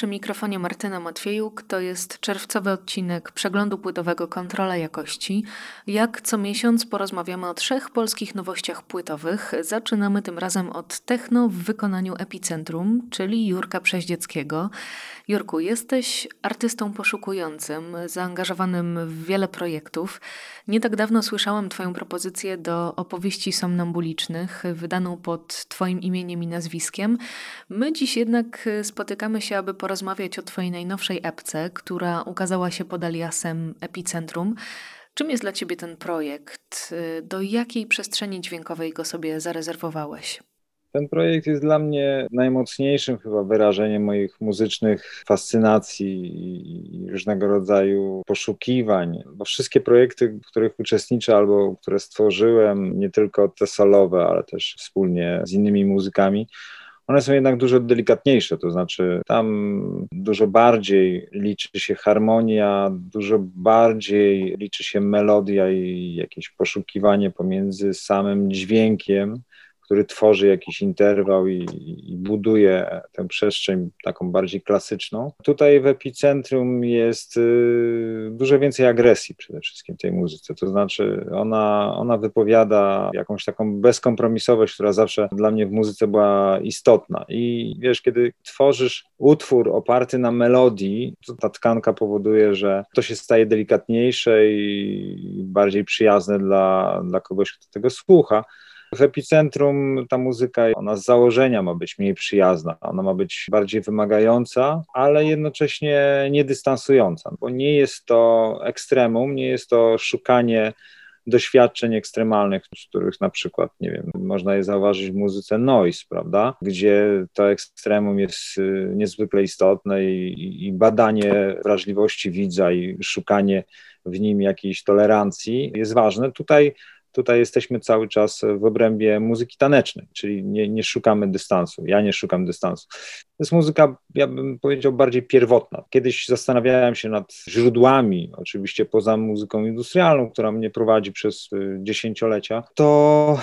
Przy mikrofonie Martyna Matwiejuk to jest czerwcowy odcinek przeglądu płytowego Kontrola Jakości. Jak co miesiąc porozmawiamy o trzech polskich nowościach płytowych. Zaczynamy tym razem od techno w wykonaniu Epicentrum, czyli Jurka Przeździeckiego. Jurku, jesteś artystą poszukującym, zaangażowanym w wiele projektów. Nie tak dawno słyszałam Twoją propozycję do opowieści somnambulicznych, wydaną pod Twoim imieniem i nazwiskiem. My dziś jednak spotykamy się, aby porozmawiać o Twojej najnowszej epce, która ukazała się pod aliasem Epicentrum. Czym jest dla Ciebie ten projekt? Do jakiej przestrzeni dźwiękowej go sobie zarezerwowałeś? Ten projekt jest dla mnie najmocniejszym chyba wyrażeniem moich muzycznych fascynacji i różnego rodzaju poszukiwań, bo wszystkie projekty, w których uczestniczę albo które stworzyłem, nie tylko te solowe, ale też wspólnie z innymi muzykami, one są jednak dużo delikatniejsze, to znaczy tam dużo bardziej liczy się harmonia, dużo bardziej liczy się melodia i jakieś poszukiwanie pomiędzy samym dźwiękiem który tworzy jakiś interwał i, i, buduje tę przestrzeń taką bardziej klasyczną. Tutaj w epicentrum jest y, dużo więcej agresji przede wszystkim tej muzyce, to znaczy ona, ona wypowiada jakąś taką bezkompromisowość, która zawsze dla mnie w muzyce była istotna. I wiesz, kiedy tworzysz utwór oparty na melodii, to ta tkanka powoduje, że to się staje delikatniejsze i bardziej przyjazne dla, dla kogoś, kto tego słucha. W epicentrum ta muzyka, ona z założenia ma być mniej przyjazna, ona ma być bardziej wymagająca, ale jednocześnie niedystansująca, bo nie jest to ekstremum, nie jest to szukanie doświadczeń ekstremalnych, których na przykład, nie wiem, można je zauważyć w muzyce noise, prawda, gdzie to ekstremum jest y, niezwykle istotne i, i badanie wrażliwości widza i szukanie w nim jakiejś tolerancji jest ważne. Tutaj Tutaj jesteśmy cały czas w obrębie muzyki tanecznej, czyli nie, nie szukamy dystansu. Ja nie szukam dystansu. To jest muzyka, ja bym powiedział, bardziej pierwotna. Kiedyś zastanawiałem się nad źródłami, oczywiście poza muzyką industrialną, która mnie prowadzi przez y, dziesięciolecia, to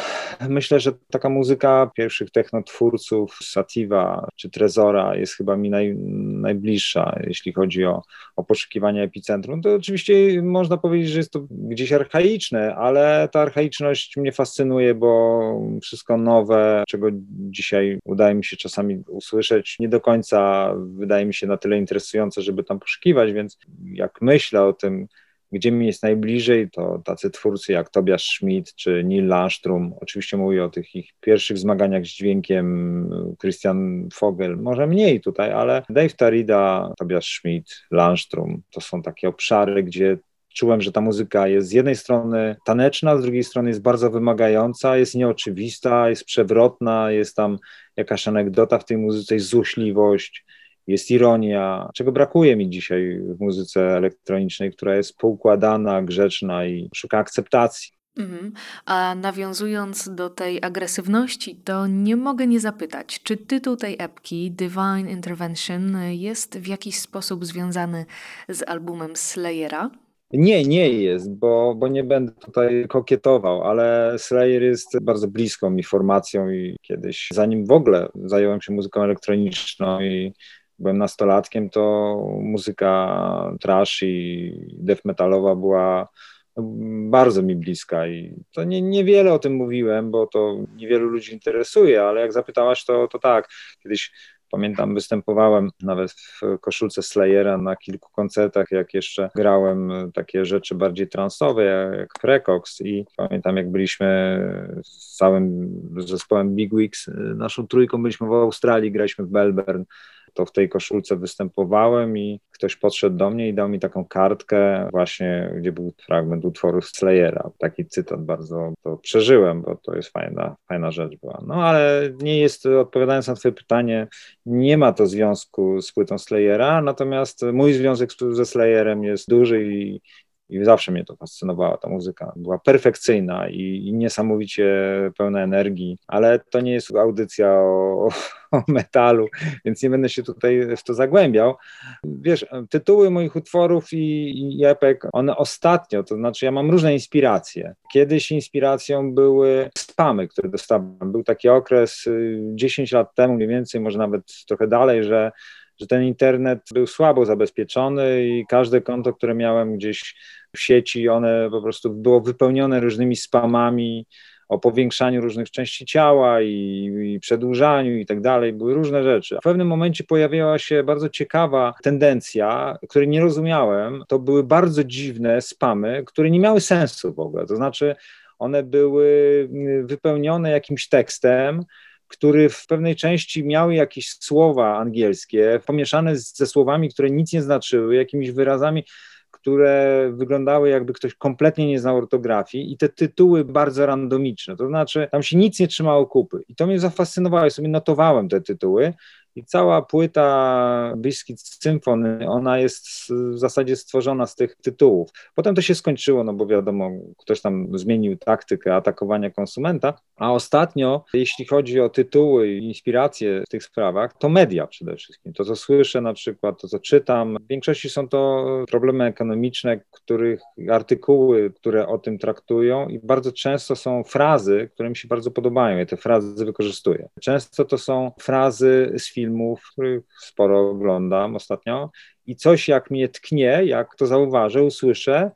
myślę, że taka muzyka pierwszych technotwórców, Sativa czy Trezora jest chyba mi naj, najbliższa, jeśli chodzi o, o poszukiwanie epicentrum. To oczywiście można powiedzieć, że jest to gdzieś archaiczne, ale ta archaiczność mnie fascynuje, bo wszystko nowe, czego dzisiaj udaje mi się czasami usłyszeć, nie do końca wydaje mi się na tyle interesujące, żeby tam poszukiwać, więc jak myślę o tym, gdzie mi jest najbliżej, to tacy twórcy jak Tobias Schmidt czy Neil Landstrom. Oczywiście mówię o tych ich pierwszych zmaganiach z dźwiękiem, Christian Vogel, może mniej tutaj, ale Dave Tarida, Tobias Schmidt, Landstrom to są takie obszary, gdzie czułem, że ta muzyka jest z jednej strony taneczna, z drugiej strony jest bardzo wymagająca, jest nieoczywista, jest przewrotna, jest tam jakaś anegdota w tej muzyce, jest złośliwość, jest ironia, czego brakuje mi dzisiaj w muzyce elektronicznej, która jest poukładana, grzeczna i szuka akceptacji. Mhm. A nawiązując do tej agresywności, to nie mogę nie zapytać, czy tytuł tej epki, Divine Intervention, jest w jakiś sposób związany z albumem Slayera? Nie, nie jest, bo, bo nie będę tutaj kokietował, ale Slayer jest bardzo bliską mi formacją i kiedyś, zanim w ogóle zająłem się muzyką elektroniczną i byłem nastolatkiem, to muzyka trash i death metalowa była bardzo mi bliska i to nie, niewiele o tym mówiłem, bo to niewielu ludzi interesuje, ale jak zapytałaś, to, to tak, kiedyś Pamiętam, występowałem nawet w koszulce Slayera na kilku koncertach, jak jeszcze grałem takie rzeczy bardziej transowe, jak Precox i pamiętam, jak byliśmy z całym zespołem Big Wigs, naszą trójką byliśmy w Australii, graliśmy w Melbourne to w tej koszulce występowałem i ktoś podszedł do mnie i dał mi taką kartkę właśnie, gdzie był fragment utworu Slayera. Taki cytat bardzo to przeżyłem, bo to jest fajna, fajna rzecz była. No ale nie jest, odpowiadając na twoje pytanie, nie ma to związku z płytą Slayera, natomiast mój związek ze Slayerem jest duży i i zawsze mnie to fascynowała, ta muzyka. Była perfekcyjna i, i niesamowicie pełna energii, ale to nie jest audycja o, o, metalu, więc nie będę się tutaj w to zagłębiał. Wiesz, tytuły moich utworów i, i epek, one ostatnio, to znaczy ja mam różne inspiracje. Kiedyś inspiracją były spamy, które dostałem. Był taki okres 10 y, lat temu mniej więcej, może nawet trochę dalej, że że ten internet był słabo zabezpieczony i każde konto, które miałem gdzieś w sieci, one po prostu było wypełnione różnymi spamami o powiększaniu różnych części ciała i, i przedłużaniu i tak dalej, były różne rzeczy. W pewnym momencie pojawiła się bardzo ciekawa tendencja, której nie rozumiałem. To były bardzo dziwne spamy, które nie miały sensu w ogóle. To znaczy, one były wypełnione jakimś tekstem, który w pewnej części miał jakieś słowa angielskie, pomieszane ze słowami, które nic nie znaczyły, jakimiś wyrazami, które wyglądały jakby ktoś kompletnie nie znał ortografii i te tytuły bardzo randomiczne, to znaczy tam się nic nie trzymało kupy. I to mnie zafascynowało, ja sobie notowałem te tytuły i cała płyta Biscuit Symphony, ona jest w zasadzie stworzona z tych tytułów. Potem to się skończyło, no bo wiadomo, ktoś tam zmienił taktykę atakowania konsumenta, a ostatnio, jeśli chodzi o tytuły i inspiracje w tych sprawach, to media przede wszystkim. To, co słyszę na przykład, to, co czytam, w większości są to problemy ekonomiczne, których artykuły, które o tym traktują i bardzo często są frazy, które mi się bardzo podobają. Ja te frazy wykorzystuję. Często to są frazy z filmów, filmów, których sporo oglądam ostatnio. I coś jak mnie tknie, jak to zauważę, usłyszę,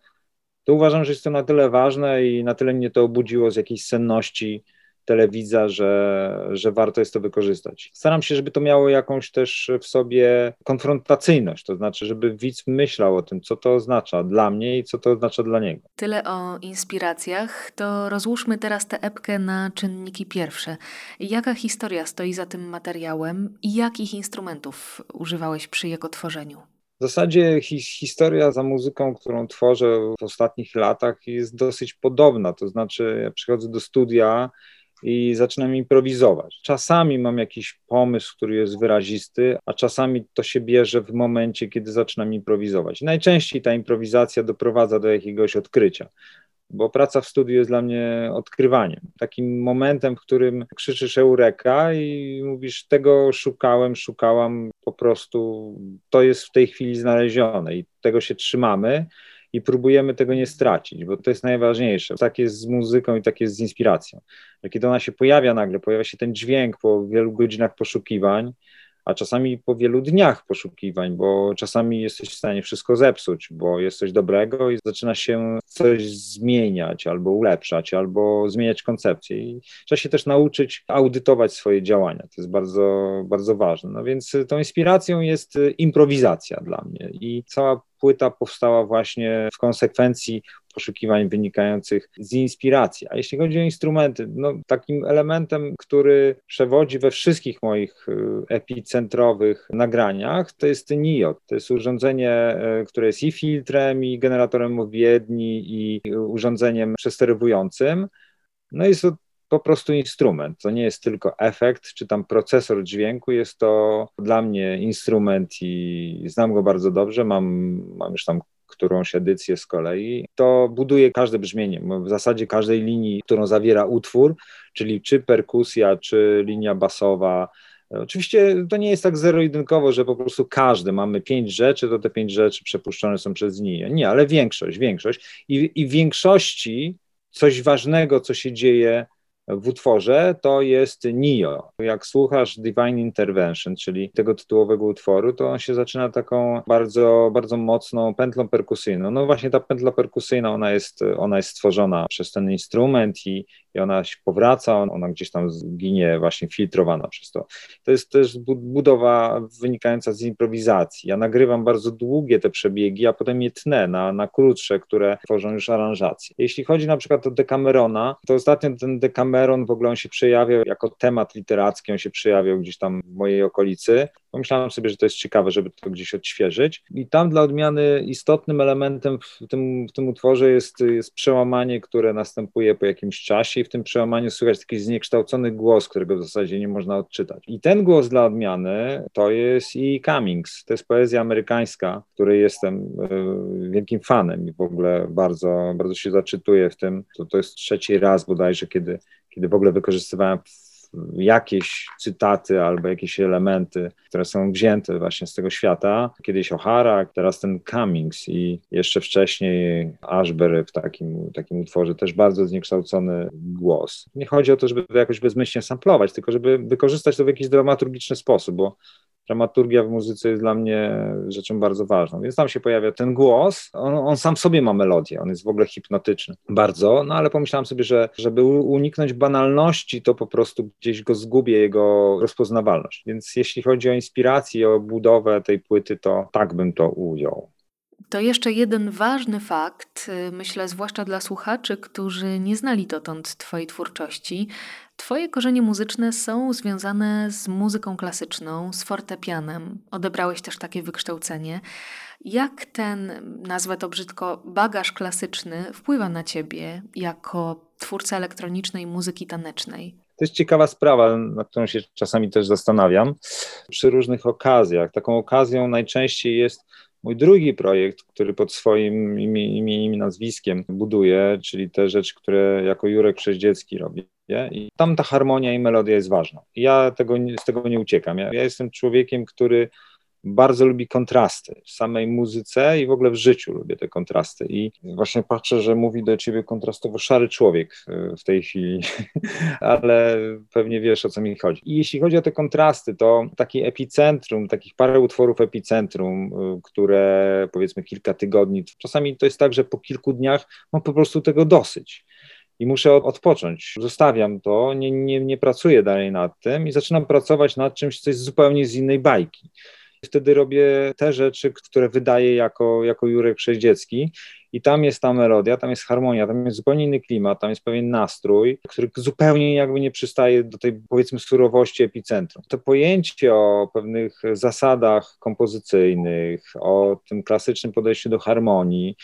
to uważam, że jest to na tyle ważne i na tyle mnie to obudziło z jakiejś senności telewizja, że, że warto jest to wykorzystać. Staram się, żeby to miało jakąś też w sobie konfrontacyjność, to znaczy, żeby widz myślał o tym, co to oznacza dla mnie i co to oznacza dla niego. Tyle o inspiracjach, to rozłóżmy teraz tę epkę na czynniki pierwsze. Jaka historia stoi za tym materiałem i jakich instrumentów używałeś przy jego tworzeniu? W zasadzie hi historia za muzyką, którą tworzę w ostatnich latach jest dosyć podobna. To znaczy, ja przychodzę do studia i zaczynam improwizować. Czasami mam jakiś pomysł, który jest wyrazisty, a czasami to się bierze w momencie, kiedy zaczynam improwizować. Najczęściej ta improwizacja doprowadza do jakiegoś odkrycia, bo praca w studiu jest dla mnie odkrywaniem. Takim momentem, w którym krzyczysz eureka i mówisz, tego szukałem, szukałam, po prostu to jest w tej chwili znalezione i tego się trzymamy i próbujemy tego nie stracić, bo to jest najważniejsze. Tak jest z muzyką i tak jest z inspiracją. Kiedy ona się pojawia nagle, pojawia się ten dźwięk po wielu godzinach poszukiwań, a czasami po wielu dniach poszukiwań, bo czasami jesteś w stanie wszystko zepsuć, bo jest coś dobrego i zaczyna się coś zmieniać, albo ulepszać, albo zmieniać koncepcję. I trzeba się też nauczyć audytować swoje działania. To jest bardzo, bardzo ważne. No więc tą inspiracją jest improwizacja dla mnie i cała płyta powstała właśnie w konsekwencji poszukiwań wynikających z inspiracji. A jeśli chodzi o instrumenty, no, takim elementem, który przewodzi we wszystkich moich y, epicentrowych nagraniach, to jest NIO. To jest urządzenie, y, które jest i filtrem, i generatorem odpowiedni, i urządzeniem przesterowującym. No jest to po prostu instrument. To nie jest tylko efekt, czy tam procesor dźwięku, jest to dla mnie instrument i znam go bardzo dobrze. Mam, mam już tam którąś edycję z kolei, to buduje każde brzmienie, w zasadzie każdej linii, którą zawiera utwór, czyli czy perkusja, czy linia basowa. Oczywiście to nie jest tak zero-jedynkowo, że po prostu każdy, mamy pięć rzeczy, to te pięć rzeczy przepuszczone są przez linię. Nie, ale większość, większość. I, i w większości coś ważnego, co się dzieje w utworze, to jest Nio. Jak słuchasz Divine Intervention, czyli tego tytułowego utworu, to on się zaczyna taką bardzo, bardzo mocną pętlą perkusyjną. No właśnie ta pętla perkusyjna, ona jest, ona jest stworzona przez ten instrument i, i ona się powraca, ona gdzieś tam ginie właśnie filtrowana przez to. To jest też budowa wynikająca z improwizacji. Ja nagrywam bardzo długie te przebiegi, a potem je tnę na, na krótsze, które tworzą już aranżacje. Jeśli chodzi na przykład o Decamerona, to ostatnio ten Decameron w ogóle on się przejawiał jako temat literacki, on się przejawiał gdzieś tam w mojej okolicy. Pomyślałem sobie, że to jest ciekawe, żeby to gdzieś odświeżyć. I tam dla odmiany istotnym elementem w tym, w tym utworze jest, jest przełamanie, które następuje po jakimś czasie w tym przełamaniu słychać taki zniekształcony głos, którego w zasadzie nie można odczytać. I ten głos dla odmiany to jest i Cummings, to jest poezja amerykańska, której jestem y, wielkim fanem i w ogóle bardzo, bardzo się zaczytuję w tym. To, to jest trzeci raz bodajże, kiedy, kiedy w ogóle wykorzystywałem jakieś cytaty albo jakieś elementy, które są wzięte właśnie z tego świata. Kiedyś O'Hara, teraz ten Cummings i jeszcze wcześniej Ashbery w takim, takim utworze, też bardzo zniekształcony głos. Nie chodzi o to, żeby to jakoś bezmyślnie samplować, tylko żeby wykorzystać to w jakiś dramaturgiczny sposób, bo dramaturgia w muzyce jest dla mnie rzeczą bardzo ważną. Więc tam się pojawia ten głos, on, on, sam sobie ma melodię, on jest w ogóle hipnotyczny. Bardzo, no ale pomyślałem sobie, że żeby uniknąć banalności, to po prostu gdzieś go zgubię, jego rozpoznawalność. Więc jeśli chodzi o inspirację, o budowę tej płyty, to tak bym to ujął. To jeszcze jeden ważny fakt, y, myślę, zwłaszcza dla słuchaczy, którzy nie znali dotąd Twojej twórczości. Twoje korzenie muzyczne są związane z muzyką klasyczną, z fortepianem. Odebrałeś też takie wykształcenie. Jak ten, nazwę to brzydko, bagaż klasyczny wpływa na ciebie jako twórca elektronicznej muzyki tanecznej? To jest ciekawa sprawa, nad którą się czasami też zastanawiam przy różnych okazjach. Taką okazją najczęściej jest Mój drugi projekt, który pod swoim imieniem i nazwiskiem buduję, czyli te rzeczy, które jako Jurek Przeździecki robię. I tam ta harmonia i melodia jest ważna. Ja tego, z tego nie uciekam. Ja, ja jestem człowiekiem, który bardzo lubi kontrasty w samej muzyce i w ogóle w życiu lubię te kontrasty. I właśnie patrzę, że mówi do ciebie kontrastowo szary człowiek w tej chwili, ale pewnie wiesz o co mi chodzi. I jeśli chodzi o te kontrasty, to taki epicentrum, takich parę utworów epicentrum, które powiedzmy kilka tygodni, czasami to jest tak, że po kilku dniach mam po prostu tego dosyć i muszę odpocząć. Zostawiam to, nie, nie, nie pracuję dalej nad tym i zaczynam pracować nad czymś, co jest zupełnie z innej bajki. Wtedy robię te rzeczy, które wydaję jako, jako Jurek Szeździecki i tam jest ta melodia, tam jest harmonia, tam jest zupełnie inny klimat, tam jest pewien nastrój, który zupełnie jakby nie przystaje do tej powiedzmy surowości epicentrum. To pojęcie o pewnych zasadach kompozycyjnych, o tym klasycznym podejściu do harmonii,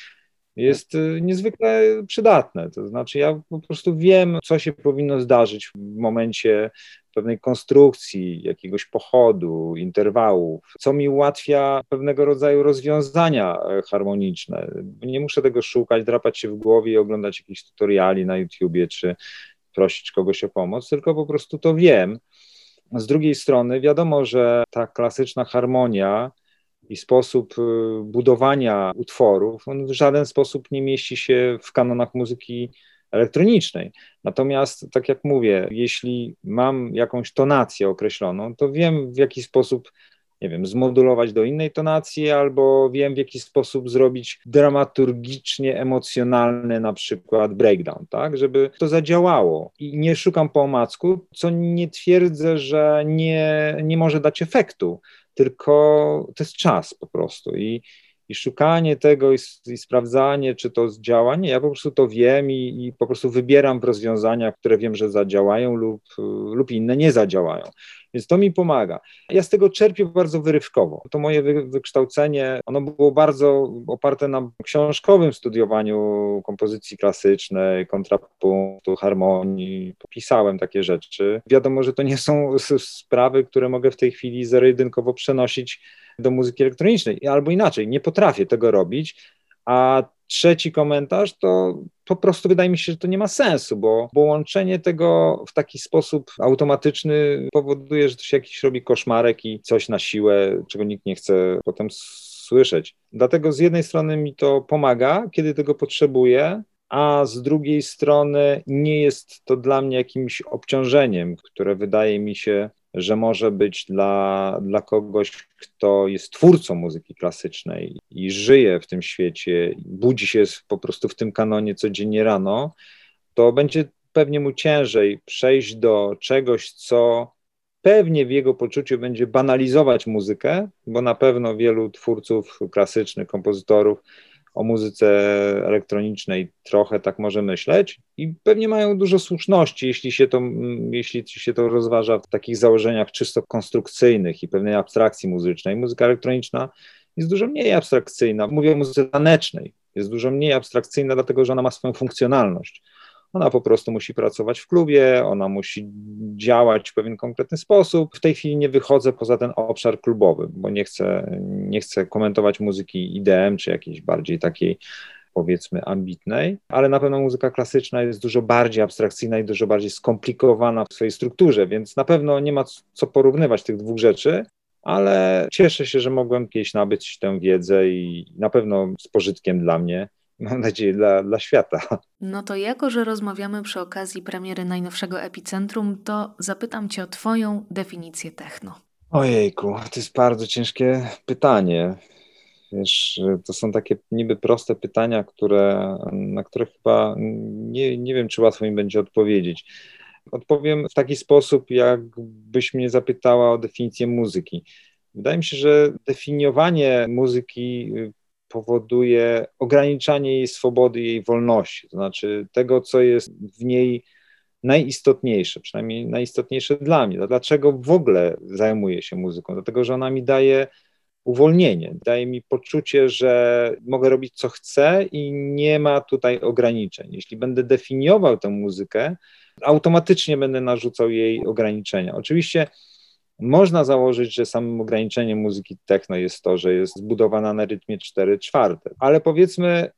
jest y, niezwykle przydatne. To znaczy, ja po prostu wiem, co się powinno zdarzyć w momencie pewnej konstrukcji, jakiegoś pochodu, interwałów, co mi ułatwia pewnego rodzaju rozwiązania e, harmoniczne. Nie muszę tego szukać, drapać się w głowie i oglądać jakichś tutoriali na YouTubie, czy prosić kogoś o pomoc, tylko po prostu to wiem. Z drugiej strony wiadomo, że ta klasyczna harmonia i sposób y, budowania utworów, on w żaden sposób nie mieści się w kanonach muzyki elektronicznej. Natomiast, tak jak mówię, jeśli mam jakąś tonację określoną, to wiem w jaki sposób nie wiem, zmodulować do innej tonacji, albo wiem w jaki sposób zrobić dramaturgicznie emocjonalny na przykład breakdown, tak, żeby to zadziałało. I nie szukam po omacku, co nie twierdzę, że nie, nie może dać efektu, tylko to jest czas po prostu. I, i szukanie tego i, i, sprawdzanie, czy to działa. Nie, ja po prostu to wiem i, i, po prostu wybieram w rozwiązaniach, które wiem, że zadziałają lub, lub inne nie zadziałają. Więc to mi pomaga. Ja z tego czerpię bardzo wyrywkowo. To moje wy, wykształcenie, ono było bardzo oparte na książkowym studiowaniu kompozycji klasycznej, kontrapunktu, harmonii. Pisałem takie rzeczy. Wiadomo, że to nie są sprawy, które mogę w tej chwili zero-jedynkowo przenosić do muzyki elektronicznej. Albo inaczej, nie potrafię tego robić, a trzeci komentarz to po prostu wydaje mi się, że to nie ma sensu, bo, łączenie tego w taki sposób automatyczny powoduje, że to się jakiś robi koszmarek i coś na siłę, czego nikt nie chce potem słyszeć. Dlatego z jednej strony mi to pomaga, kiedy tego potrzebuję, a z drugiej strony nie jest to dla mnie jakimś obciążeniem, które wydaje mi się że może być dla, dla kogoś, kto jest twórcą muzyki klasycznej i żyje w tym świecie, budzi się po prostu w tym kanonie codziennie rano, to będzie pewnie mu ciężej przejść do czegoś, co pewnie w jego poczuciu będzie banalizować muzykę, bo na pewno wielu twórców klasycznych, kompozytorów o muzyce elektronicznej trochę tak może myśleć i pewnie mają dużo słuszności, jeśli się to, mm, jeśli się to rozważa w takich założeniach czysto konstrukcyjnych i pewnej abstrakcji muzycznej. Muzyka elektroniczna jest dużo mniej abstrakcyjna. Mówię o muzyce tanecznej. Jest dużo mniej abstrakcyjna, dlatego że ona ma swoją funkcjonalność. Ona po prostu musi pracować w klubie, ona musi działać w pewien konkretny sposób. W tej chwili nie wychodzę poza ten obszar klubowy, bo nie chcę, nie chcę komentować muzyki IDM czy jakiejś bardziej takiej powiedzmy ambitnej, ale na pewno muzyka klasyczna jest dużo bardziej abstrakcyjna i dużo bardziej skomplikowana w swojej strukturze, więc na pewno nie ma co porównywać tych dwóch rzeczy, ale cieszę się, że mogłem kiedyś nabyć tę wiedzę i na pewno z pożytkiem dla mnie mam nadzieję, dla, dla świata. No to jako, że rozmawiamy przy okazji premiery najnowszego Epicentrum, to zapytam Cię o Twoją definicję techno. Ojejku, to jest bardzo ciężkie pytanie. Wiesz, to są takie niby proste pytania, które, na które chyba nie, nie wiem, czy łatwo mi będzie odpowiedzieć. Odpowiem w taki sposób, jakbyś mnie zapytała o definicję muzyki. Wydaje mi się, że definiowanie muzyki powoduje ograniczanie jej swobody, jej wolności, to znaczy tego, co jest w niej najistotniejsze, przynajmniej najistotniejsze dla mnie. Dlaczego w ogóle zajmuję się muzyką? Dlatego, że ona mi daje uwolnienie, daje mi poczucie, że mogę robić co chcę i nie ma tutaj ograniczeń. Jeśli będę definiował tę muzykę, automatycznie będę narzucał jej ograniczenia. Oczywiście można założyć, że samym ograniczeniem muzyki techno jest to, że jest zbudowana na rytmie 4 czwarte, ale powiedzmy,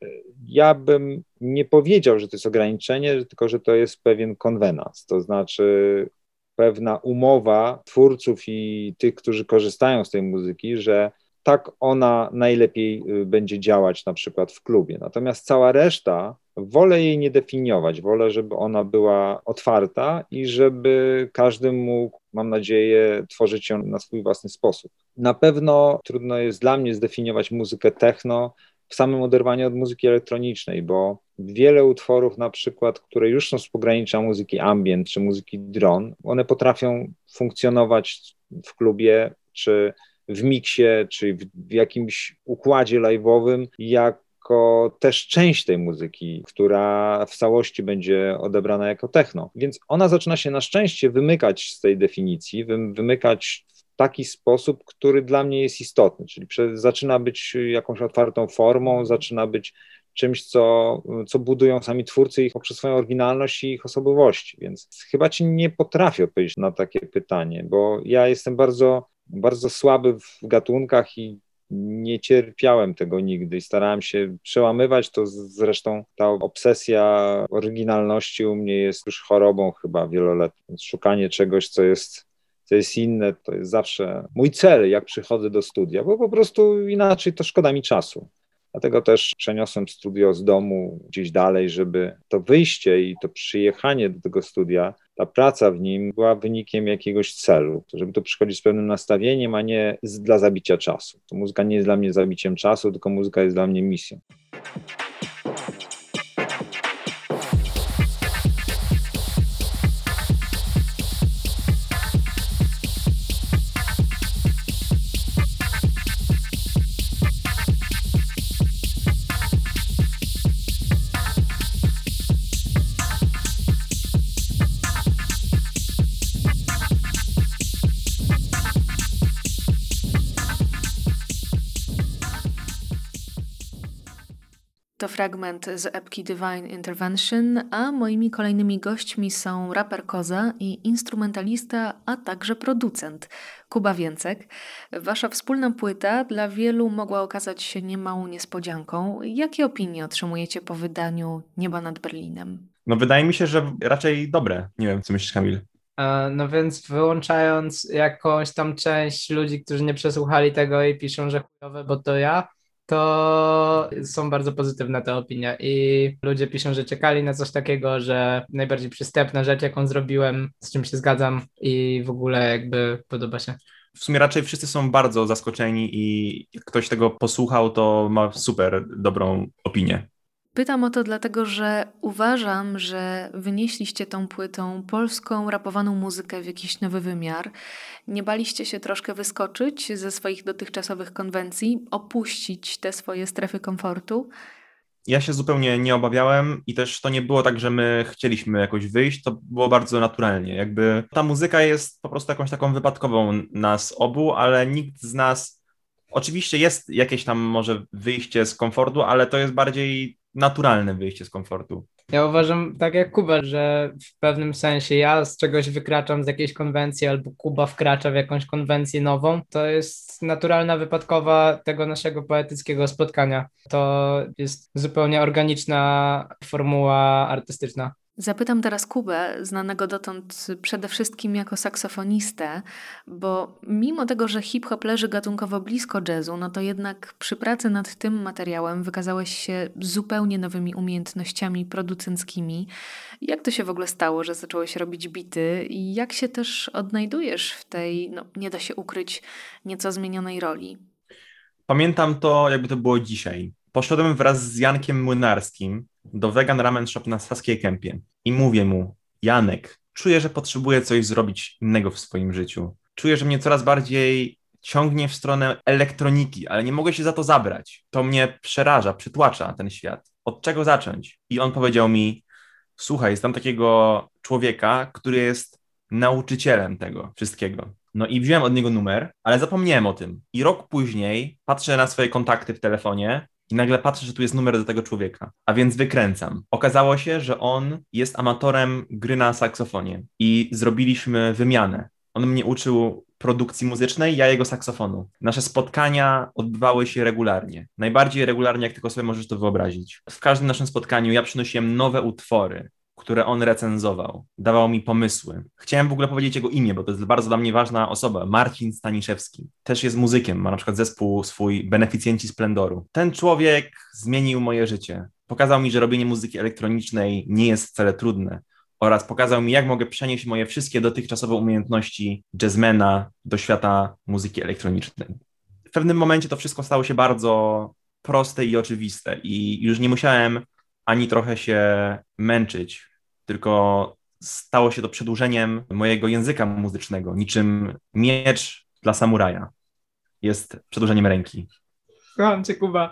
ja bym nie powiedział, że to jest ograniczenie, tylko że to jest pewien konwenans, to znaczy pewna umowa twórców i tych, którzy korzystają z tej muzyki, że tak ona najlepiej y, będzie działać na przykład w klubie. Natomiast cała reszta, wolę jej nie definiować, wolę, żeby ona była otwarta i żeby każdy mógł, mam nadzieję, tworzyć ją na swój własny sposób. Na pewno trudno jest dla mnie zdefiniować muzykę techno w samym oderwaniu od muzyki elektronicznej, bo wiele utworów, na przykład, które już są z pogranicza muzyki ambient czy muzyki drone, one potrafią funkcjonować w klubie czy w miksie, czy w, jakimś układzie live'owym, jako też część tej muzyki, która w całości będzie odebrana jako techno. Więc ona zaczyna się na szczęście wymykać z tej definicji, wymykać w taki sposób, który dla mnie jest istotny, czyli zaczyna być jakąś otwartą formą, zaczyna być czymś, co, co budują sami twórcy ich poprzez swoją oryginalność i ich osobowości. Więc chyba ci nie potrafię odpowiedzieć na takie pytanie, bo ja jestem bardzo bardzo słaby w gatunkach i nie cierpiałem tego nigdy i starałem się przełamywać to. Zresztą ta obsesja oryginalności u mnie jest już chorobą chyba wieloletnią. Szukanie czegoś, co jest, co jest inne, to jest zawsze mój cel, jak przychodzę do studia, bo po prostu inaczej to szkoda mi czasu. Dlatego też przeniosłem studio z domu gdzieś dalej, żeby to wyjście i to przyjechanie do tego studia, ta praca w nim była wynikiem jakiegoś celu, żeby to przychodzić z pewnym nastawieniem, a nie z, dla zabicia czasu. To muzyka nie jest dla mnie zabiciem czasu, tylko muzyka jest dla mnie misją. Fragment z epki Divine Intervention, a moimi kolejnymi gośćmi są raper Koza i instrumentalista, a także producent Kuba Więcek. Wasza wspólna płyta dla wielu mogła okazać się niemałą niespodzianką. Jakie opinie otrzymujecie po wydaniu Nieba nad Berlinem? No wydaje mi się, że raczej dobre. Nie wiem, co myślisz Kamil? E, no więc wyłączając jakąś tam część ludzi, którzy nie przesłuchali tego i piszą, że chujowe, bo to ja, to są bardzo pozytywne te opinie i ludzie piszą, że czekali na coś takiego, że najbardziej przystępna rzecz, jaką zrobiłem, z czym się zgadzam i w ogóle jakby podoba się. W sumie raczej wszyscy są bardzo zaskoczeni i jak ktoś tego posłuchał, to ma super dobrą opinię. Pytam o to dlatego, że uważam, że wynieśliście tą płytą polską rapowaną muzykę w jakiś nowy wymiar. Nie baliście się troszkę wyskoczyć ze swoich dotychczasowych konwencji, opuścić te swoje strefy komfortu? Ja się zupełnie nie obawiałem i też to nie było tak, że my chcieliśmy jakoś wyjść, to było bardzo naturalnie. Jakby ta muzyka jest po prostu jakąś taką wypadkową nas obu, ale nikt z nas Oczywiście jest jakieś tam może wyjście z komfortu, ale to jest bardziej naturalne wyjście z komfortu. Ja uważam tak jak Kuba, że w pewnym sensie ja z czegoś wykraczam z jakiejś konwencji albo Kuba wkracza w jakąś konwencję nową. To jest naturalna wypadkowa tego naszego poetyckiego spotkania. To jest zupełnie organiczna formuła artystyczna. Zapytam teraz Kubę, znanego dotąd przede wszystkim jako saksofonistę, bo mimo tego, że hip-hop leży gatunkowo blisko jazzu, no to jednak przy pracy nad tym materiałem wykazałeś się zupełnie nowymi umiejętnościami producenckimi. Jak to się w ogóle stało, że zacząłeś robić bity i jak się też odnajdujesz w tej, no nie da się ukryć, nieco zmienionej roli? Pamiętam to, jakby to było dzisiaj. Poszedłem wraz z Jankiem Młynarskim do Vegan Ramen Shop na Saskiej Kępie i mówię mu, Janek, czuję, że potrzebuję coś zrobić innego w swoim życiu. Czuję, że mnie coraz bardziej ciągnie w stronę elektroniki, ale nie mogę się za to zabrać. To mnie przeraża, przytłacza ten świat. Od czego zacząć? I on powiedział mi, słuchaj, tam takiego człowieka, który jest nauczycielem tego wszystkiego. No i wziąłem od niego numer, ale zapomniałem o tym. I rok później patrzę na swoje kontakty w telefonie i nagle patrzę, że tu jest numer do tego człowieka, a więc wykręcam. Okazało się, że on jest amatorem gry na saksofonie i zrobiliśmy wymianę. On mnie uczył produkcji muzycznej, ja jego saksofonu. Nasze spotkania odbywały się regularnie. Najbardziej regularnie, jak tylko sobie możesz to wyobrazić. W każdym naszym spotkaniu ja przynosiłem nowe utwory, które on recenzował, dawał mi pomysły. Chciałem w ogóle powiedzieć jego imię, bo to jest bardzo dla mnie ważna osoba. Marcin Staniszewski. Też jest muzykiem, ma na przykład zespół swój Beneficjenci Splendoru. Ten człowiek zmienił moje życie. Pokazał mi, że robienie muzyki elektronicznej nie jest wcale trudne oraz pokazał mi, jak mogę przenieść moje wszystkie dotychczasowe umiejętności jazzmana do świata muzyki elektronicznej. W pewnym momencie to wszystko stało się bardzo proste i oczywiste i już nie musiałem ani trochę się męczyć tylko stało się to przedłużeniem mojego języka muzycznego, niczym miecz dla samuraja. Jest przedłużeniem ręki. Kocham cię, Kuba.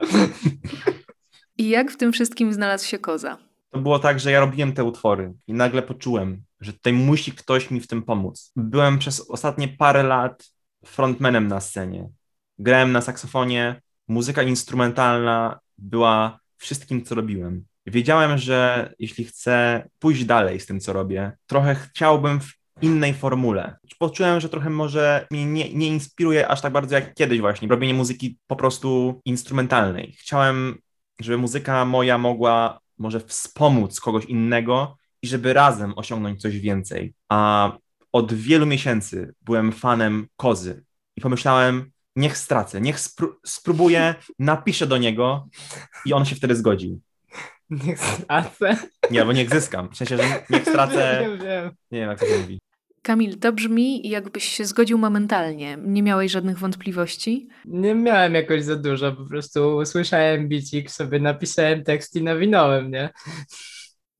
I jak w tym wszystkim znalazł się koza? To było tak, że ja robiłem te utwory i nagle poczułem, że tutaj musi ktoś mi w tym pomóc. Byłem przez ostatnie parę lat frontmanem na scenie. Grałem na saksofonie, muzyka instrumentalna była wszystkim, co robiłem wiedziałem, że jeśli chcę pójść dalej z tym, co robię, trochę chciałbym w innej formule. Poczułem, że trochę może mnie nie, nie inspiruje aż tak bardzo jak kiedyś właśnie, robienie muzyki po prostu instrumentalnej. Chciałem, żeby muzyka moja mogła może wspomóc kogoś innego i żeby razem osiągnąć coś więcej. A od wielu miesięcy byłem fanem Kozy i pomyślałem, niech stracę, niech spró spróbuję, napiszę do niego i on się wtedy zgodził. Niech stracę. Nie, bo niech zyskam. W sensie, że niech stracę. Nie wiem. Nie wiem, jak to się mówi. Kamil, to brzmi, jakbyś się zgodził momentalnie. Nie miałeś żadnych wątpliwości? Nie miałem jakoś za dużo, po prostu usłyszałem bicik, sobie napisałem tekst i nawinąłem, nie?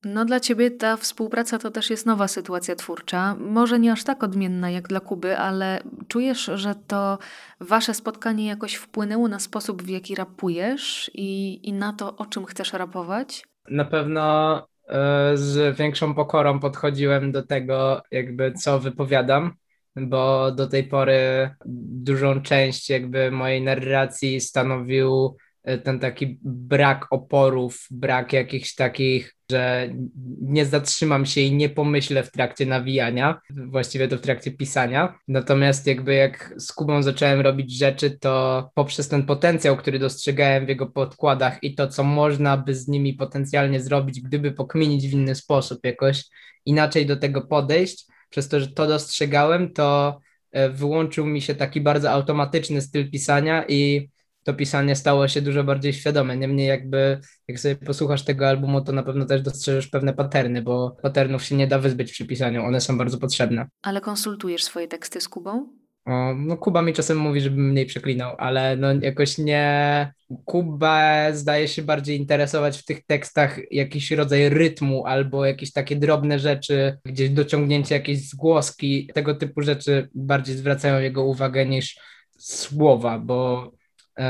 No dla ciebie ta współpraca to też jest nowa sytuacja twórcza. Może nie aż tak odmienna jak dla Kuby, ale czujesz, że to wasze spotkanie jakoś wpłynęło na sposób, w jaki rapujesz i, i na to, o czym chcesz rapować? Na pewno e, z większą pokorą podchodziłem do tego, jakby co wypowiadam, bo do tej pory dużą część jakby mojej narracji stanowił ten taki brak oporów, brak jakichś takich że nie zatrzymam się i nie pomyślę w trakcie nawijania, właściwie to w trakcie pisania. Natomiast jakby jak z Kubą zacząłem robić rzeczy, to poprzez ten potencjał, który dostrzegałem w jego podkładach i to, co można by z nimi potencjalnie zrobić, gdyby pokminić w inny sposób, jakoś inaczej do tego podejść, przez to, że to dostrzegałem, to e, wyłączył mi się taki bardzo automatyczny styl pisania i to pisanie stało się dużo bardziej świadome. Niemniej jakby jak sobie posłuchasz tego albumu, to na pewno też dostrzeżesz pewne paterny, bo paternów się nie da wyzbyć przy pisaniu, one są bardzo potrzebne. Ale konsultujesz swoje teksty z Kubą? O, no Kuba mi czasem mówi, żebym mniej przeklinał, ale no jakoś nie... Kuba zdaje się bardziej interesować w tych tekstach jakiś rodzaj rytmu albo jakieś takie drobne rzeczy, gdzieś dociągnięcie jakiejś zgłoski, tego typu rzeczy bardziej zwracają jego uwagę niż słowa, bo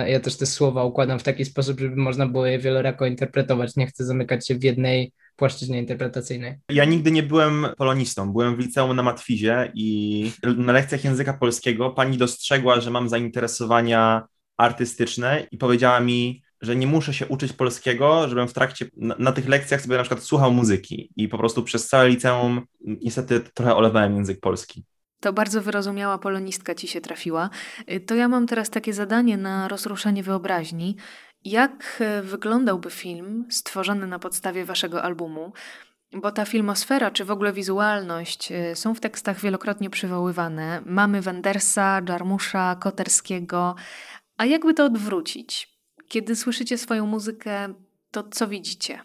ja też te słowa układam w taki sposób, żeby można było je wielorako interpretować. Nie chcę zamykać się w jednej płaszczyźnie interpretacyjnej. Ja nigdy nie byłem polonistą. Byłem w liceum na Matwizie i na lekcjach języka polskiego pani dostrzegła, że mam zainteresowania artystyczne i powiedziała mi, że nie muszę się uczyć polskiego, żebym w trakcie, na, na, tych lekcjach sobie na przykład słuchał muzyki i po prostu przez całe liceum niestety trochę olewałem język polski. To bardzo wyrozumiała polonistka ci się trafiła. To ja mam teraz takie zadanie na rozruszenie wyobraźni. Jak e, wyglądałby film stworzony na podstawie waszego albumu? Bo ta filmosfera, czy w ogóle wizualność e, są w tekstach wielokrotnie przywoływane. Mamy Wendersa, Jarmusza, Koterskiego. A jakby to odwrócić? Kiedy słyszycie swoją muzykę, to co widzicie?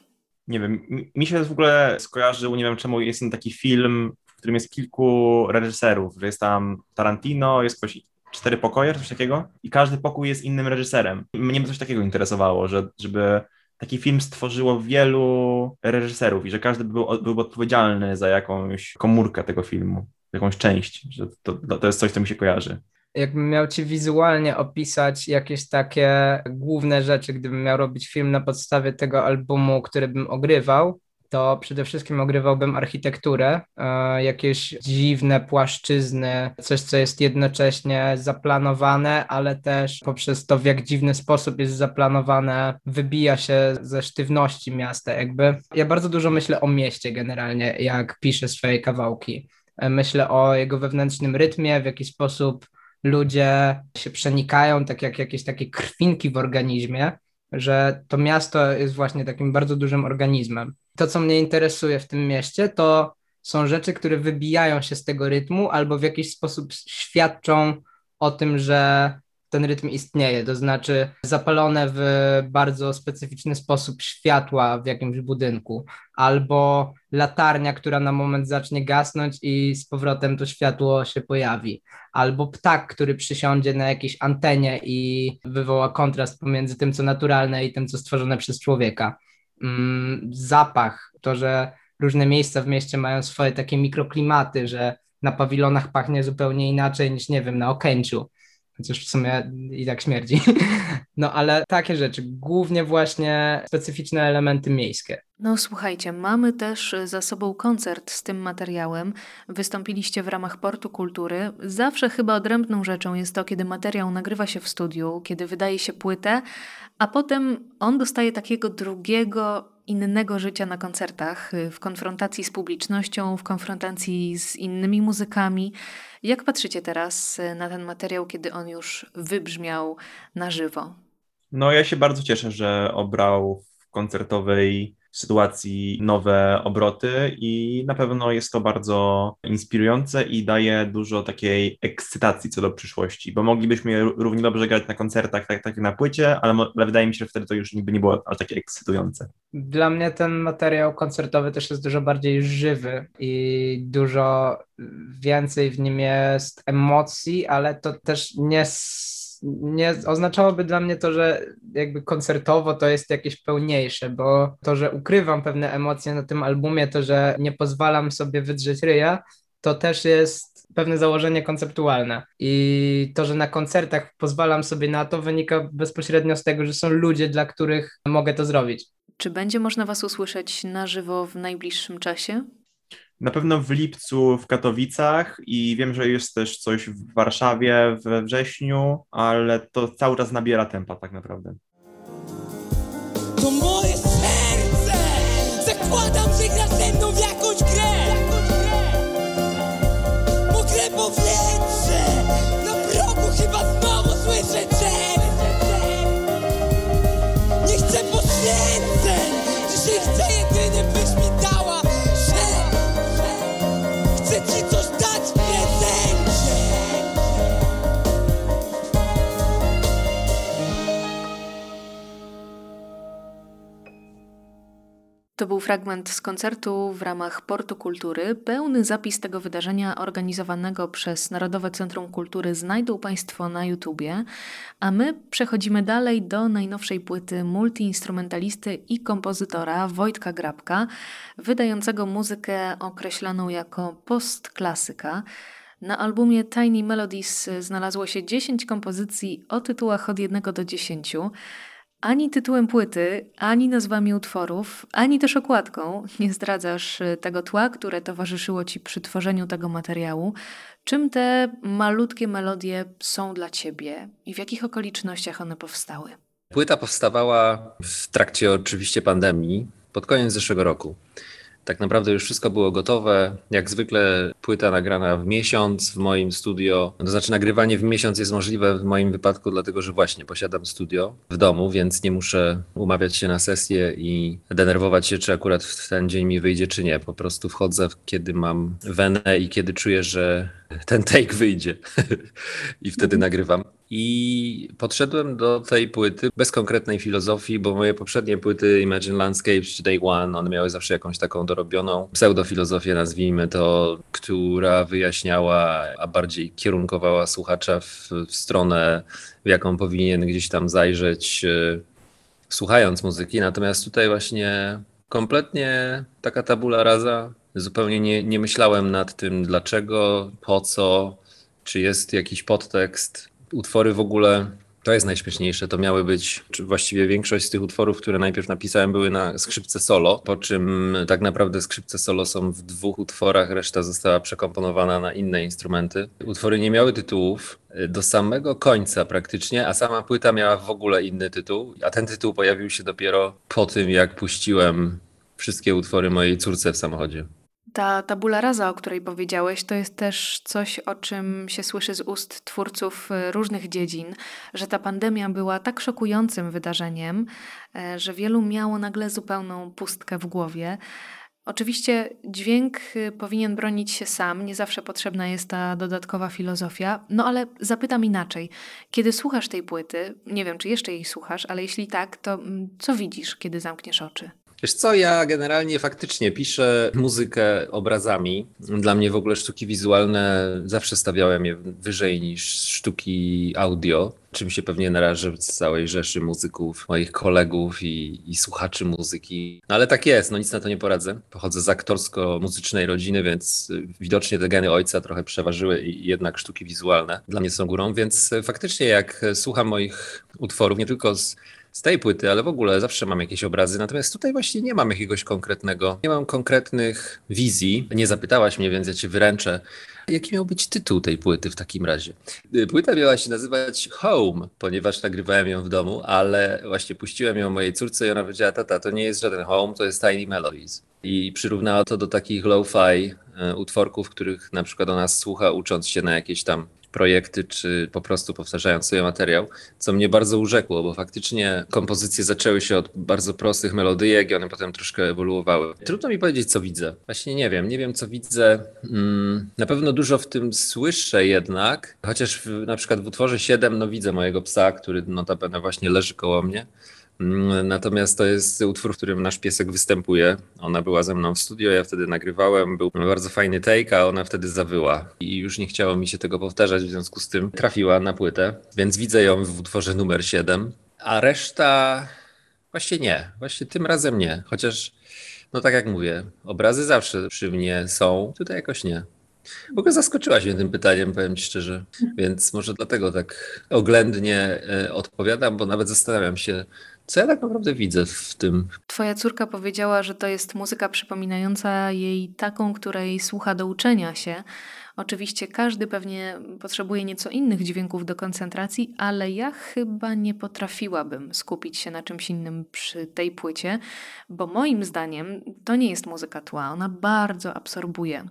Nie wiem, mi się w ogóle skojarzył, nie wiem czemu, jest ten taki film, którym jest kilku reżyserów, że jest tam Tarantino, jest ktoś cztery pokoje, coś takiego i każdy pokój jest innym reżyserem. Mnie by coś takiego interesowało, że, żeby taki film stworzyło wielu reżyserów i że każdy był, był odpowiedzialny za jakąś komórkę tego filmu, jakąś część, że to, to jest coś, co mi się kojarzy. Jakbym miał ci wizualnie opisać jakieś takie główne rzeczy, gdybym miał robić film na podstawie tego albumu, który bym ogrywał, to przede wszystkim ogrywałbym architekturę, e, jakieś dziwne płaszczyzny, coś, co jest jednocześnie zaplanowane, ale też poprzez to, w jak dziwny sposób jest zaplanowane, wybija się ze sztywności miasta. Jakby ja bardzo dużo myślę o mieście generalnie, jak piszę swoje kawałki. E, myślę o jego wewnętrznym rytmie, w jaki sposób ludzie się przenikają, tak jak jakieś takie krwinki w organizmie, że to miasto jest właśnie takim bardzo dużym organizmem. To, co mnie interesuje w tym mieście, to są rzeczy, które wybijają się z tego rytmu albo w jakiś sposób świadczą o tym, że ten rytm istnieje, to znaczy zapalone w bardzo specyficzny sposób światła w jakimś budynku, albo latarnia, która na moment zacznie gasnąć i z powrotem to światło się pojawi, albo ptak, który przysiądzie na jakiejś antenie i wywoła kontrast pomiędzy tym, co naturalne i tym, co stworzone przez człowieka. Mm, zapach, to, że różne miejsca w mieście mają swoje takie mikroklimaty, że na pawilonach pachnie zupełnie inaczej niż, nie wiem, na Okęciu chociaż w sumie i tak śmierdzi. No ale takie rzeczy, głównie właśnie specyficzne elementy miejskie. No słuchajcie, mamy też za sobą koncert z tym materiałem. Wystąpiliście w ramach Portu Kultury. Zawsze chyba odrębną rzeczą jest to, kiedy materiał nagrywa się w studiu, kiedy wydaje się płytę, a potem on dostaje takiego drugiego, innego życia na koncertach, w konfrontacji z publicznością, w konfrontacji z innymi muzykami. Jak patrzycie teraz na ten materiał, kiedy on już wybrzmiał na żywo? No, ja się bardzo cieszę, że obrał w koncertowej sytuacji nowe obroty i na pewno jest to bardzo inspirujące i daje dużo takiej ekscytacji co do przyszłości, bo moglibyśmy równie dobrze grać na koncertach, tak, tak na płycie, ale, ale wydaje mi się, że wtedy to już nigdy nie było aż takie ekscytujące. Dla mnie ten materiał koncertowy też jest dużo bardziej żywy i dużo więcej w nim jest emocji, ale to też nie nie oznaczałoby dla mnie to, że jakby koncertowo to jest jakieś pełniejsze, bo to, że ukrywam pewne emocje na tym albumie, to, że nie pozwalam sobie wydrzeć ryja, to też jest pewne założenie konceptualne. I to, że na koncertach pozwalam sobie na to, wynika bezpośrednio z tego, że są ludzie, dla których mogę to zrobić. Czy będzie można Was usłyszeć na żywo w najbliższym czasie? Na pewno w lipcu w Katowicach i wiem, że jest też coś w Warszawie we wrześniu, ale to cały czas nabiera tempa tak naprawdę. To moje serce! Zakładam, że To był fragment z koncertu w ramach Portu Kultury. Pełny zapis tego wydarzenia organizowanego przez Narodowe Centrum Kultury znajdą Państwo na YouTubie, a my przechodzimy dalej do najnowszej płyty multiinstrumentalisty i kompozytora Wojtka Grabka, wydającego muzykę określaną jako postklasyka. Na albumie Tiny Melodies znalazło się 10 kompozycji o tytułach od 1 do 10. Ani tytułem płyty, ani nazwami utworów, ani też okładką nie zdradzasz y, tego tła, które towarzyszyło ci przy tworzeniu tego materiału. Czym te malutkie melodie są dla ciebie i w jakich okolicznościach one powstały? Płyta powstawała w trakcie oczywiście pandemii pod koniec zeszłego roku. Tak naprawdę już wszystko było gotowe. Jak zwykle płyta nagrana w miesiąc w moim studio. To znaczy nagrywanie w miesiąc jest możliwe w moim wypadku, dlatego że właśnie posiadam studio w domu, więc nie muszę umawiać się na sesję i denerwować się, czy akurat w ten dzień mi wyjdzie, czy nie. Po prostu wchodzę, kiedy mam wenę i kiedy czuję, że ten take wyjdzie. I wtedy nagrywam. I podszedłem do tej płyty bez konkretnej filozofii, bo moje poprzednie płyty Imagine Landscapes czy Day One, one miały zawsze jakąś taką dorobioną pseudofilozofię, nazwijmy to, która wyjaśniała, a bardziej kierunkowała słuchacza w, w stronę, w jaką powinien gdzieś tam zajrzeć, e, słuchając muzyki. Natomiast tutaj właśnie kompletnie taka tabula rasa. Zupełnie nie, nie myślałem nad tym, dlaczego, po co, czy jest jakiś podtekst utwory w ogóle, to jest najśmieszniejsze, to miały być, czy właściwie większość z tych utworów, które najpierw napisałem, były na skrzypce solo, po czym tak naprawdę skrzypce solo są w dwóch utworach, reszta została przekomponowana na inne instrumenty. Utwory nie miały tytułów do samego końca praktycznie, a sama płyta miała w ogóle inny tytuł, a ten tytuł pojawił się dopiero po tym, jak puściłem wszystkie utwory mojej córce w samochodzie. Ta tabula rasa, o której powiedziałeś, to jest też coś, o czym się słyszy z ust twórców e, różnych dziedzin, że ta pandemia była tak szokującym wydarzeniem, e, że wielu miało nagle zupełną pustkę w głowie. Oczywiście dźwięk e, powinien bronić się sam, nie zawsze potrzebna jest ta dodatkowa filozofia, no ale zapytam inaczej. Kiedy słuchasz tej płyty, nie wiem czy jeszcze jej słuchasz, ale jeśli tak, to mm, co widzisz, kiedy zamkniesz oczy? Wiesz co, ja generalnie faktycznie piszę muzykę obrazami. Dla mnie w ogóle sztuki wizualne zawsze stawiałem je wyżej niż sztuki audio, czym się pewnie narażę w całej rzeszy muzyków, moich kolegów i, i słuchaczy muzyki. No ale tak jest, no nic na to nie poradzę. Pochodzę z aktorsko-muzycznej rodziny, więc widocznie te geny ojca trochę przeważyły i jednak sztuki wizualne dla mnie są górą, więc faktycznie jak słucham moich utworów, nie tylko z z tej płyty, ale w ogóle zawsze mam jakieś obrazy. Natomiast tutaj właśnie nie mam jakiegoś konkretnego, nie mam konkretnych wizji. Nie zapytałaś mnie, więc ja cię wyręczę. Jaki miał być tytuł tej płyty w takim razie? Płyta miała się nazywać Home, ponieważ nagrywałem ją w domu, ale właśnie puściłem ją mojej córce i ona powiedziała, tata, to nie jest żaden Home, to jest Tiny Melodies. I przyrównała to do takich lo-fi e, utworków, których na przykład ona słucha, ucząc się na jakieś tam projekty, czy po prostu powtarzając sobie materiał, co mnie bardzo urzekło, bo faktycznie kompozycje zaczęły się od bardzo prostych melodyjek i one potem troszkę ewoluowały. Trudno mi powiedzieć, co widzę. Właśnie nie wiem, nie wiem, co widzę. Hmm, na pewno dużo w tym słyszę jednak, chociaż w, na przykład w utworze 7 no widzę mojego psa, który notabene właśnie leży koło mnie. Mm, natomiast to jest utwór, w którym nasz piesek występuje. Ona była ze mną w studio, ja wtedy nagrywałem, był bardzo fajny take, a ona wtedy zawyła. I już nie chciało mi się tego powtarzać, w związku z tym trafiła na płytę, więc widzę ją w utworze numer 7. A reszta właśnie nie, właśnie tym razem nie. Chociaż, no tak jak mówię, obrazy zawsze przy mnie są, tutaj jakoś nie. W ogóle zaskoczyłaś mnie tym pytaniem, powiem Ci szczerze, więc może dlatego tak oględnie e, odpowiadam, bo nawet zastanawiam się, co ja tak naprawdę widzę w tym? Twoja córka powiedziała, że to jest muzyka przypominająca jej taką, której słucha do uczenia się. Oczywiście każdy pewnie potrzebuje nieco innych dźwięków do koncentracji, ale ja chyba nie potrafiłabym skupić się na czymś innym przy tej płycie, bo moim zdaniem to nie jest muzyka tła, ona bardzo absorbuje.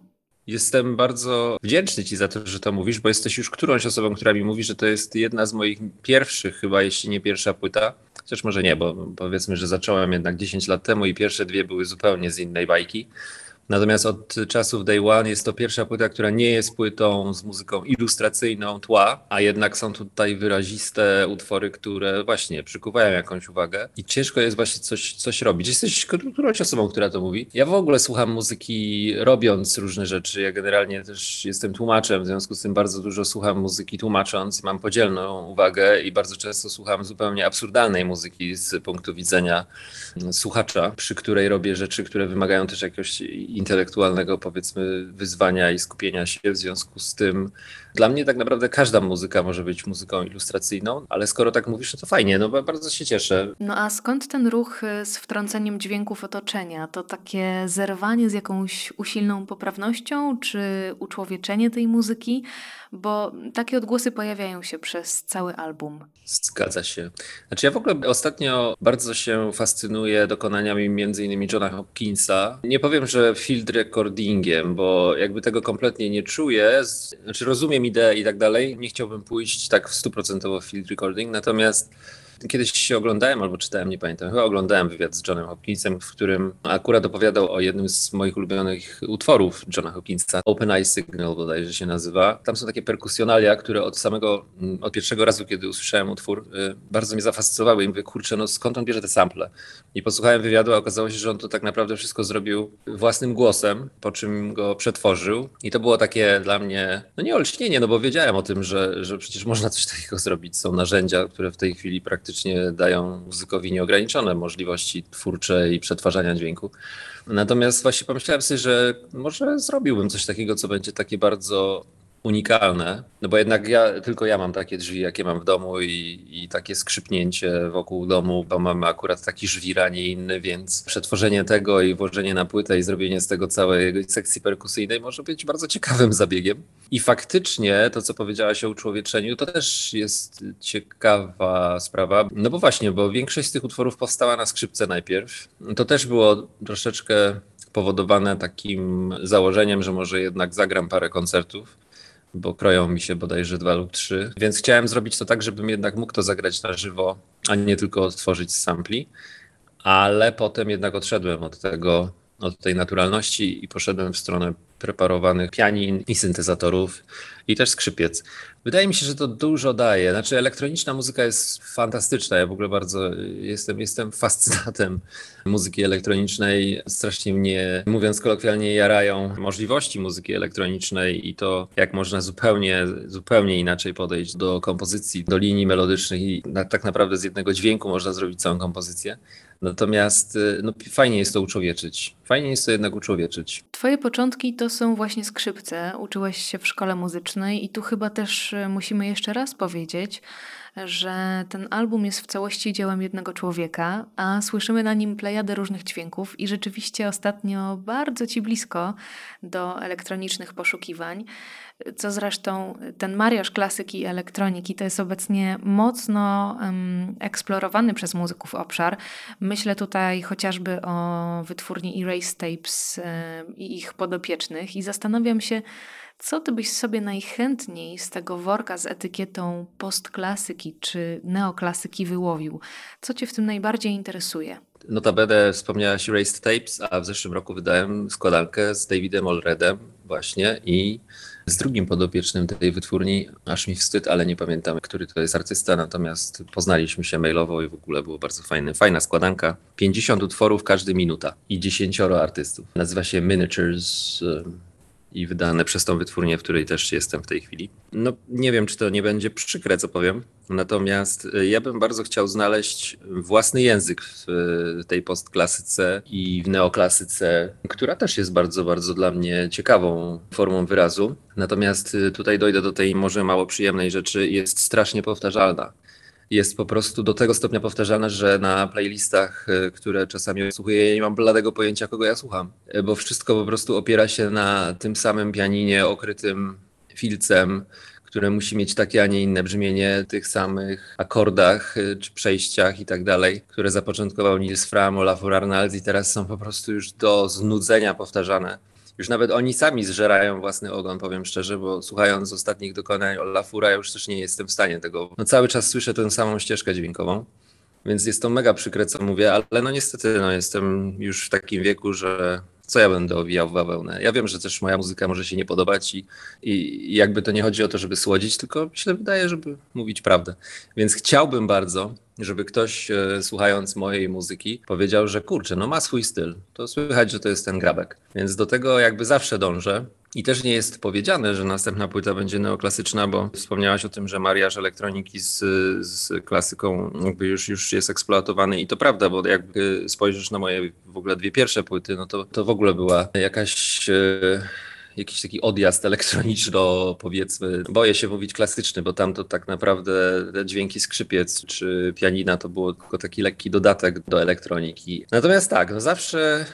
Jestem bardzo wdzięczny Ci za to, że to mówisz, bo jesteś już którąś osobą, która mi mówi, że to jest jedna z moich pierwszych, chyba jeśli nie pierwsza płyta. Chociaż może nie, bo powiedzmy, że zacząłem jednak 10 lat temu i pierwsze dwie były zupełnie z innej bajki. Natomiast od czasów Day One jest to pierwsza płyta, która nie jest płytą z muzyką ilustracyjną tła, a jednak są tutaj wyraziste utwory, które właśnie przykuwają jakąś uwagę i ciężko jest właśnie coś, coś robić. Jesteś którąś osobą, która to mówi. Ja w ogóle słucham muzyki robiąc różne rzeczy. Ja generalnie też jestem tłumaczem, w związku z tym bardzo dużo słucham muzyki tłumacząc. Mam podzielną uwagę i bardzo często słucham zupełnie absurdalnej muzyki z punktu widzenia słuchacza, przy której robię rzeczy, które wymagają też jakiegoś intelektualnego, powiedzmy, wyzwania i skupienia się. W związku z tym dla mnie tak naprawdę każda muzyka może być muzyką ilustracyjną, ale skoro tak mówisz, no to fajnie, no bardzo się cieszę. No a skąd ten ruch z wtrąceniem dźwięków otoczenia? To takie zerwanie z jakąś usilną poprawnością, czy uczłowieczenie tej muzyki? Bo takie odgłosy pojawiają się przez cały album. Zgadza się. Znaczy ja w ogóle ostatnio bardzo się fascynuję dokonaniami między innymi Johna Hopkinsa. Nie powiem, że field recordingiem, bo jakby tego kompletnie nie czuję. Znaczy rozumiem ideę i tak dalej. Nie chciałbym pójść tak w stuprocentowo field recording, natomiast Kiedyś się oglądałem, albo czytałem, nie pamiętam, chyba oglądałem wywiad z Johnem Hopkinsem, w którym akurat opowiadał o jednym z moich ulubionych utworów Johna Hopkinsa, Open Eye Signal bodajże się nazywa. Tam są takie perkusjonalia, które od samego, mm, od pierwszego razu, kiedy usłyszałem utwór, y, bardzo mnie zafascynowały i mówię, kurczę, no skąd on bierze te sample? I posłuchałem wywiadu, a okazało się, że on to tak naprawdę wszystko zrobił własnym głosem, po czym go przetworzył i to było takie dla mnie, no nie olśnienie, no bo wiedziałem o tym, że, że przecież można coś takiego zrobić. Są narzędzia, które w tej chwili praktycznie faktycznie dają muzykowi nieograniczone możliwości twórcze i przetwarzania dźwięku. Natomiast właśnie pomyślałem sobie, że może zrobiłbym coś takiego, co będzie takie bardzo unikalne, no bo jednak ja, tylko ja mam takie drzwi, jakie mam w domu i, i takie skrzypnięcie wokół domu, bo mamy akurat taki żwir, a nie inny, więc przetworzenie tego i włożenie na płytę i zrobienie z tego całej sekcji perkusyjnej może być bardzo ciekawym zabiegiem. I faktycznie to, co powiedziałaś o uczłowieczeniu, to też jest ciekawa sprawa, no bo właśnie, bo większość z tych utworów powstała na skrzypce najpierw. To też było troszeczkę powodowane takim założeniem, że może jednak zagram parę koncertów bo kroją mi się bodajże dwa lub trzy. Więc chciałem zrobić to tak, żebym jednak mógł to zagrać na żywo, a nie tylko odtworzyć z sampli. Ale potem jednak odszedłem od tego, od tej naturalności i poszedłem w stronę preparowanych pianin i syntezatorów i też skrzypiec. Wydaje mi się, że to dużo daje. Znaczy, elektroniczna muzyka jest fantastyczna. Ja w ogóle bardzo jestem, jestem fascynatem muzyki elektronicznej. Strasznie mnie, mówiąc kolokwialnie, jarają możliwości muzyki elektronicznej i to, jak można zupełnie, zupełnie inaczej podejść do kompozycji, do linii melodycznych i na, tak naprawdę z jednego dźwięku można zrobić całą kompozycję. Natomiast no, fajnie jest to uczłowieczyć. Fajnie jest to jednak uczłowieczyć. Twoje początki to są właśnie skrzypce. Uczyłeś się w szkole muzycznej i tu chyba też e, musimy jeszcze raz powiedzieć, że ten album jest w całości dziełem jednego człowieka, a słyszymy na nim plejadę różnych dźwięków i rzeczywiście ostatnio bardzo ci blisko do elektronicznych poszukiwań, co zresztą ten mariaż klasyki i elektroniki to jest obecnie mocno um, eksplorowany przez muzyków obszar. Myślę tutaj chociażby o wytwórni Erase Tapes i ich podopiecznych i zastanawiam się, co ty byś sobie najchętniej z tego worka z etykietą postklasyki czy neoklasyki wyłowił? Co cię w tym najbardziej interesuje? Notabene wspomniałaś Erased Tapes, a w zeszłym roku wydałem składankę z Davidem Olredem właśnie i z drugim podopiecznym tej wytwórni, aż mi wstyd, ale nie pamiętam, który to jest artysta, natomiast poznaliśmy się mailowo i w ogóle było bardzo fajne. Fajna składanka. 50 utworów, każdy minuta i 10 artystów. Nazywa się Miniatures i wydane przez tą wytwórnię, w której też jestem w tej chwili. No nie wiem, czy to nie będzie przykre, co powiem, natomiast e, ja bym bardzo chciał znaleźć własny język w e, tej postklasyce i w neoklasyce, która też jest bardzo, bardzo dla mnie ciekawą formą wyrazu. Natomiast e, tutaj dojdę do tej może mało przyjemnej rzeczy, jest strasznie powtarzalna jest po prostu do tego stopnia powtarzane, że na playlistach, e, które czasami słuchuję, ja nie mam bladego pojęcia, kogo ja słucham, e, bo wszystko po prostu opiera się na tym samym pianinie okrytym filcem, które musi mieć takie, a nie inne brzmienie, tych samych akordach e, czy przejściach i tak dalej, które zapoczątkował Nils Fram, Olafur Arnalds i teraz są po prostu już do znudzenia powtarzane już nawet oni sami zżerają własny ogon, powiem szczerze, bo słuchając ostatnich dokonań Olafura, ja już też nie jestem w stanie tego. No cały czas słyszę tę samą ścieżkę dźwiękową. Więc jest to mega przykre, co mówię, ale no niestety no, jestem już w takim wieku, że co ja będę owijał w bawełnę. Ja wiem, że też moja muzyka może się nie podobać i, i jakby to nie chodzi o to, żeby słodzić, tylko mi się wydaje, żeby mówić prawdę. Więc chciałbym bardzo, żeby ktoś e, słuchając mojej muzyki powiedział, że kurczę, no ma swój styl. To słychać, że to jest ten grabek. Więc do tego jakby zawsze dążę. I też nie jest powiedziane, że następna płyta będzie neoklasyczna, bo wspomniałaś o tym, że mariaż elektroniki z, z klasyką jakby już, już jest eksploatowany i to prawda, bo jak spojrzysz na moje w ogóle dwie pierwsze płyty, no to, to w ogóle była jakaś... Jakiś taki odjazd elektroniczno, powiedzmy, boję się mówić klasyczny, bo tam to tak naprawdę dźwięki skrzypiec czy pianina to było tylko taki lekki dodatek do elektroniki. Natomiast tak, no zawsze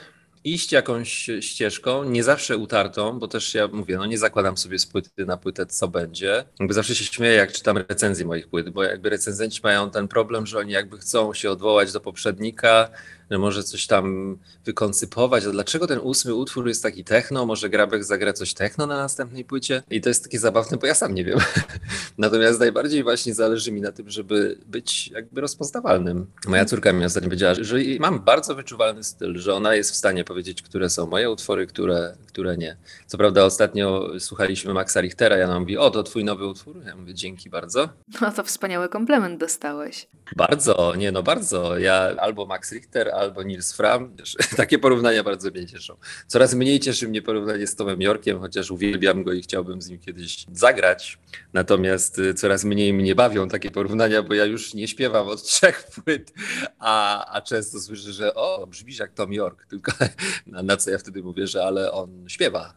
iść jakąś ścieżką, nie zawsze utartą, bo też ja mówię, no nie zakładam sobie z płyty na płytę, co będzie. Jakby zawsze się śmieję, jak czytam recenzje moich płyt, bo jakby recenzenci mają ten problem, że oni jakby chcą się odwołać do poprzednika, że może coś tam wykoncypować, a dlaczego ten ósmy utwór jest taki techno, może Grabek zagra coś techno na następnej płycie i to jest takie zabawne, bo ja sam nie wiem. Natomiast najbardziej właśnie zależy mi na tym, żeby być jakby rozpoznawalnym. Moja córka mi ostatnio powiedziała, że mam bardzo wyczuwalny styl, że ona jest w stanie powiedzieć, które są moje utwory, które, które nie. Co prawda ostatnio słuchaliśmy Maxa Richtera, ja nam mówi, o to twój nowy utwór? Ja mówię, dzięki bardzo. No to wspaniały komplement dostałeś. Bardzo, nie no bardzo. Ja albo Max Richter, albo Nils Fram. Takie porównania bardzo mnie cieszą. Coraz mniej cieszy mnie porównanie z Tomem Yorkiem, chociaż uwielbiam go i chciałbym z nim kiedyś zagrać. Natomiast y, coraz mniej mnie bawią takie porównania, bo ja już nie śpiewam od trzech płyt, a, a często słyszę, że o, brzmisz jak Tom York, tylko na, na co ja wtedy mówię, że ale on śpiewa.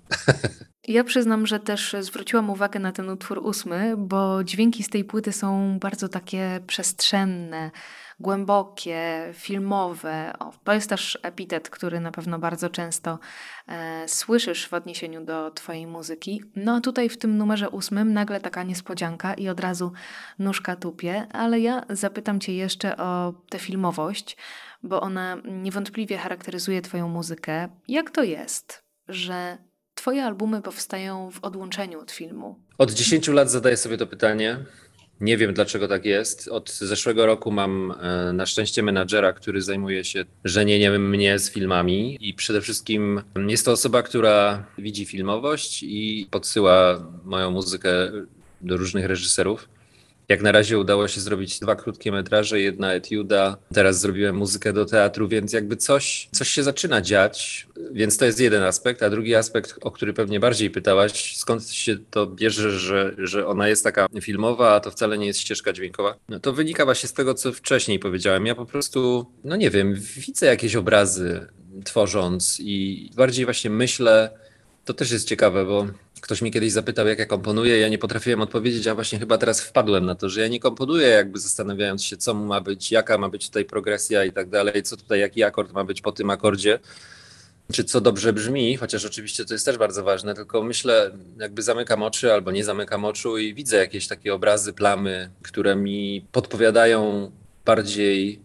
Ja przyznam, że też zwróciłam uwagę na ten utwór ósmy, bo dźwięki z tej płyty są bardzo takie przestrzenne, głębokie, filmowe. O, to jest też epitet, który na pewno bardzo często e, słyszysz w odniesieniu do Twojej muzyki. No a tutaj w tym numerze ósmym nagle taka niespodzianka i od razu nóżka tupie, ale ja zapytam Cię jeszcze o tę filmowość, bo ona niewątpliwie charakteryzuje Twoją muzykę. Jak to jest, że Twoje albumy powstają w odłączeniu od filmu? Od 10 lat zadaję sobie to pytanie. Nie wiem dlaczego tak jest. Od zeszłego roku mam e, na szczęście menadżera, który zajmuje się żenieniem mnie z filmami i przede wszystkim jest to osoba, która widzi filmowość i podsyła moją muzykę do różnych reżyserów. Jak na razie udało się zrobić dwa krótkie metraże, jedna etiuda. Teraz zrobiłem muzykę do teatru, więc jakby coś, coś się zaczyna dziać. Więc to jest jeden aspekt. A drugi aspekt, o który pewnie bardziej pytałaś, skąd się to bierze, że, że ona jest taka filmowa, a to wcale nie jest ścieżka dźwiękowa. No to wynika właśnie z tego, co wcześniej powiedziałem. Ja po prostu, no nie wiem, widzę jakieś obrazy tworząc i bardziej właśnie myślę, to też jest ciekawe, bo Ktoś mi kiedyś zapytał, jak ja komponuję, ja nie potrafiłem odpowiedzieć, a właśnie chyba teraz wpadłem na to, że ja nie komponuję jakby zastanawiając się, co ma być, jaka ma być tutaj progresja i tak dalej, co tutaj, jaki akord ma być po tym akordzie, czy co dobrze brzmi, chociaż oczywiście to jest też bardzo ważne, tylko myślę, jakby zamykam oczy albo nie zamykam oczu i widzę jakieś takie obrazy, plamy, które mi podpowiadają bardziej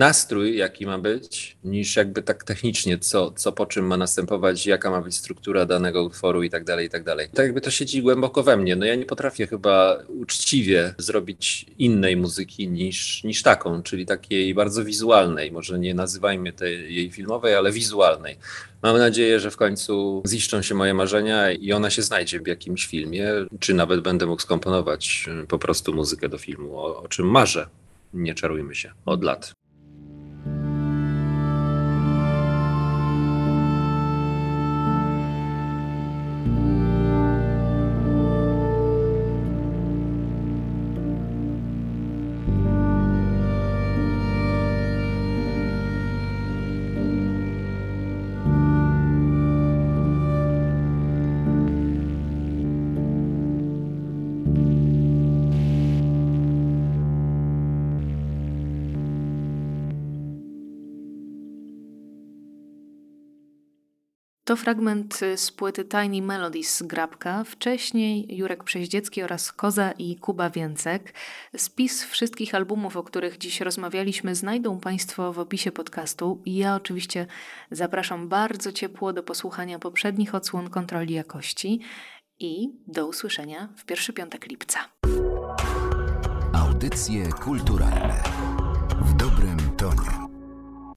nastrój, jaki ma być, niż jakby tak technicznie, co, co po czym ma następować, jaka ma być struktura danego utworu i tak dalej, i tak dalej. Tak jakby to siedzi głęboko we mnie. No ja nie potrafię chyba uczciwie zrobić innej muzyki niż, niż taką, czyli takiej bardzo wizualnej. Może nie nazywajmy tej jej filmowej, ale wizualnej. Mam nadzieję, że w końcu ziszczą się moje marzenia i ona się znajdzie w jakimś filmie, czy nawet będę mógł skomponować po prostu muzykę do filmu, o, o czym marzę. Nie czarujmy się od lat. To fragment y, z płyty Tiny Melodies Grabka. Wcześniej Jurek Przeździecki oraz Koza i Kuba Więcek. Spis wszystkich albumów, o których dziś rozmawialiśmy, znajdą Państwo w opisie podcastu. Ja oczywiście zapraszam bardzo ciepło do posłuchania poprzednich odsłon kontroli jakości i do usłyszenia w pierwszy piątek lipca. Audycje kulturalne w dobrym tonie.